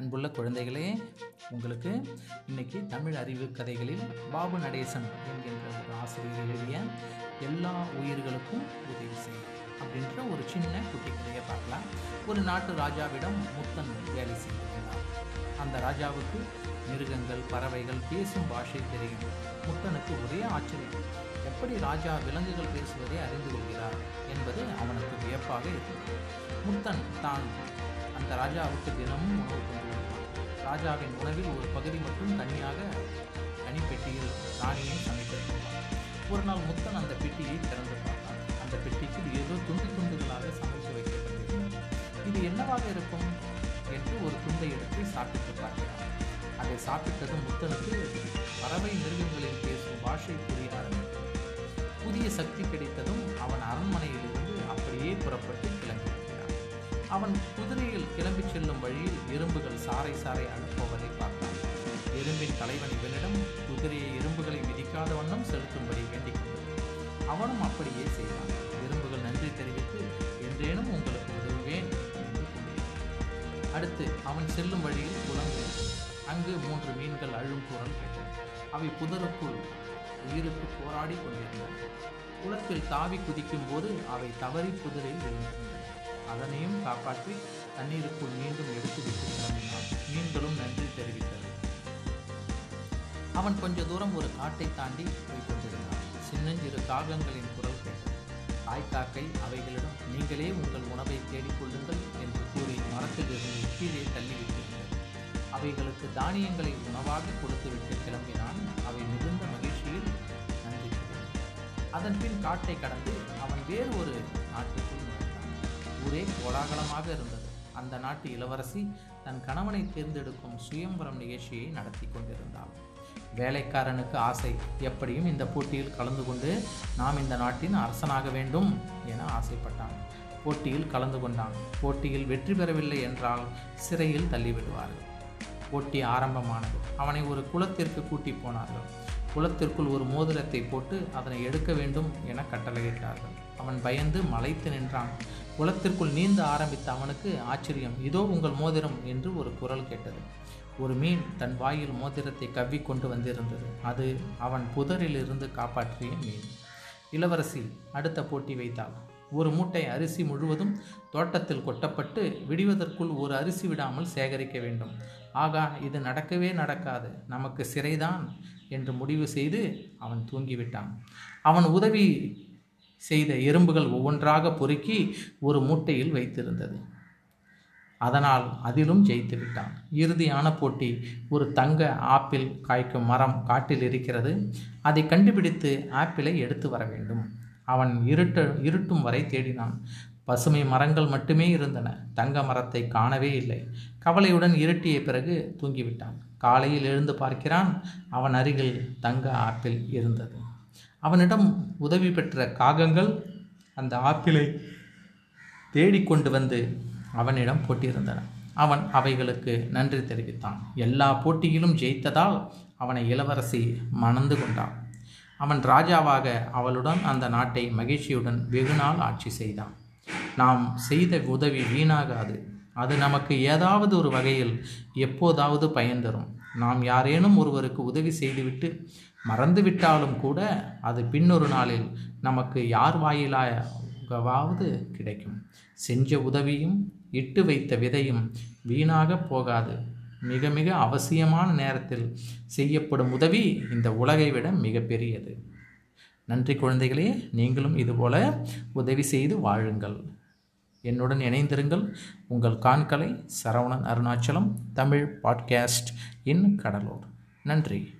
அன்புள்ள குழந்தைகளே உங்களுக்கு இன்னைக்கு தமிழ் அறிவு கதைகளில் பாபு நடேசன் என்கின்ற ஒரு ஆசிரியர் எழுதிய எல்லா உயிர்களுக்கும் உதவி செய்யும் அப்படின்ற ஒரு சின்ன குட்டி கதையை பார்க்கலாம். ஒரு நாட்டு ராஜாவிடம் முத்தன் வேலை செய்திருந்தார் அந்த ராஜாவுக்கு மிருகங்கள் பறவைகள் பேசும் பாஷை தெரியும். முத்தனுக்கு ஒரே ஆச்சரியம் எப்படி ராஜா விலங்குகள் பேசுவதை அறிந்து கொள்கிறார்? என்பது அவனுக்கு வியப்பாக இருந்தது. முத்தன் தான் அந்த ராஜாவுக்கு தினமும் உணவு கொண்டு வருவான் ராஜாவின் உணவில் ஒரு பகுதி மட்டும் தனியாக தனிப்பெட்டியில் ராணியை சமைத்திருக்கிறார் ஒரு நாள் முத்தன் அந்த பெட்டியை திறந்து பார்த்தான். அந்த பெட்டிக்கு ஏதோ துண்டு துண்டுகளாக சமைத்து வைக்கப்பட்டிருந்தது. இது என்னவாக இருக்கும் என்று ஒரு துண்டை எடுத்து சாப்பிட்டு பார்க்கிறான். அதை சாப்பிட்டதும் முத்தனுக்கு பறவை மிருகங்களில் பேசும் பாஷை புரிய ஆரம்பித்தது. புதிய சக்தி கிடைத்ததும் அவன் அரண்மனையிலிருந்து அப்படியே புறப்பட்டு கிளம்பியிருக்கிறான் அவன் குதிரையில் கிளம்பிச் செல்லும் வழியில் எறும்புகள் சாறை சாறை அனுப்புவதை பார்த்தான். எறும்பின் தலைவன் இவனிடம் குதிரையை எறும்புகளை மிதிக்காத வண்ணம் செலுத்தும்படி வேண்டிக் கொண்டது. அவனும் அப்படியே செய்தான். எறும்புகள் நன்றி தெரிவித்து என்றேனும் உங்களுக்கு உதவுவேன் என்று கூறியது அடுத்து அவன் செல்லும் வழியில் குளம் அங்கு மூன்று மீன்கள் அழும் குரல் கேட்டன அவை புதருக்குள் உயிருக்கு போராடி கொண்டிருந்தன. குளத்தில் தாவி குதிக்கும் போது அவை தவறி புதரில் விழுந்தன. அதனையும் காப்பாற்றி தண்ணீருக்குள் மீண்டும் எடுத்துவிட்டு கிளம்பினான் மீன்களும் நன்றி தெரிவித்தது அவன் கொஞ்ச தூரம் ஒரு காட்டை தாண்டி போய் கொண்டிருந்தான். சின்னஞ்சிறு காகங்களின் குரல் கேட்டது. தாய்க்காக்கை அவைகளிடம் நீங்களே உங்கள் உணவை தேடிக்கொள்ளுங்கள் என்று கூறி மரத்திலிருந்து கீழே தள்ளிவிட்டிருந்தது அவைகளுக்கு தானியங்களை உணவாக கொடுத்துவிட்டு கிளம்பினான். அவை மிகுந்த மகிழ்ச்சியில் நன்றி அதன் பின் காட்டை கடந்து அவன் வேறு ஒரு நாட்டுக்கு ஊரே கோலாகலமாக இருந்தது. அந்த நாட்டு இளவரசி தன் கணவனை தேர்ந்தெடுக்கும் சுயம்பரம் நிகழ்ச்சியை நடத்தி கொண்டிருந்தாள். வேலைக்காரனுக்கு ஆசை எப்படியும் இந்த போட்டியில் கலந்து கொண்டு நாம் இந்த நாட்டின் அரசனாக வேண்டும் என ஆசைப்பட்டான். போட்டியில் கலந்து கொண்டான். போட்டியில் வெற்றி பெறவில்லை என்றால் சிறையில் தள்ளிவிடுவார்கள். போட்டி ஆரம்பமானது. அவனை ஒரு குளத்திற்கு கூட்டி போனார்கள். குளத்திற்குள் ஒரு மோதிரத்தை போட்டு அதனை எடுக்க வேண்டும் என கட்டளையிட்டார்கள். அவன் பயந்து மலைத்து நின்றான். குளத்திற்குள் நீந்த ஆரம்பித்த அவனுக்கு ஆச்சரியம் இதோ உங்கள் மோதிரம் என்று ஒரு குரல் கேட்டது. ஒரு மீன் தன் வாயில் மோதிரத்தை கவ்வி கொண்டு வந்திருந்தது. அது அவன் புதரிலிருந்து காப்பாற்றிய மீன். இளவரசி அடுத்த போட்டி வைத்தாள். ஒரு மூட்டை அரிசி முழுவதும் தோட்டத்தில் கொட்டப்பட்டு விடுவதற்குள் ஒரு அரிசி விடாமல் சேகரிக்க வேண்டும். ஆகா இது நடக்கவே நடக்காது. நமக்கு சிறைதான் என்று முடிவு செய்து அவன் தூங்கிவிட்டான். அவன் உதவி செய்த எறும்புகள் ஒவ்வொன்றாக பொறுக்கி ஒரு மூட்டையில் வைத்திருந்தது. அதனால் அதிலும் ஜெயித்து விட்டான். இறுதியான போட்டி ஒரு தங்க ஆப்பிள் காய்க்கும் மரம் காட்டில் இருக்கிறது. அதை கண்டுபிடித்து ஆப்பிளை எடுத்து வர வேண்டும். அவன் இருட்ட இருட்டும் வரை தேடினான். பசுமை மரங்கள் மட்டுமே இருந்தன. தங்க மரத்தை காணவே இல்லை. கவலையுடன் இருட்டிய பிறகு தூங்கிவிட்டான். காலையில் எழுந்து பார்க்கிறான். அவன் அருகில் தங்க ஆப்பிள் இருந்தது. அவனிடம் உதவி பெற்ற காகங்கள் அந்த ஆப்பிளை தேடிக்கொண்டு வந்து அவனிடம் போட்டியிருந்தன அவன் அவைகளுக்கு நன்றி தெரிவித்தான். எல்லா போட்டியிலும் ஜெயித்ததால் அவனை இளவரசி மணந்து கொண்டான். அவன் ராஜாவாக அவளுடன் அந்த நாட்டை மகிழ்ச்சியுடன் வெகுநாள் ஆட்சி செய்தான். நாம் செய்த உதவி வீணாகாது. அது நமக்கு ஏதாவது ஒரு வகையில் எப்போதாவது பயன் தரும். நாம் யாரேனும் ஒருவருக்கு உதவி செய்துவிட்டு மறந்துவிட்டாலும் கூட அது பின்னொரு நாளில் நமக்கு யார் வாயிலாகவாவது கிடைக்கும். செஞ்ச உதவியும் இட்டு வைத்த விதையும் வீணாக போகாது. மிக மிக அவசியமான நேரத்தில் செய்யப்படும் உதவி இந்த உலகை விட மிகப்பெரியது நன்றி குழந்தைகளே நீங்களும் இதுபோல உதவி செய்து வாழுங்கள். என்னுடன் இணைந்திருங்கள் உங்கள் காண்கலை சரவணன் அருணாச்சலம் தமிழ் பாட்காஸ்ட் இன் கடலூர். நன்றி.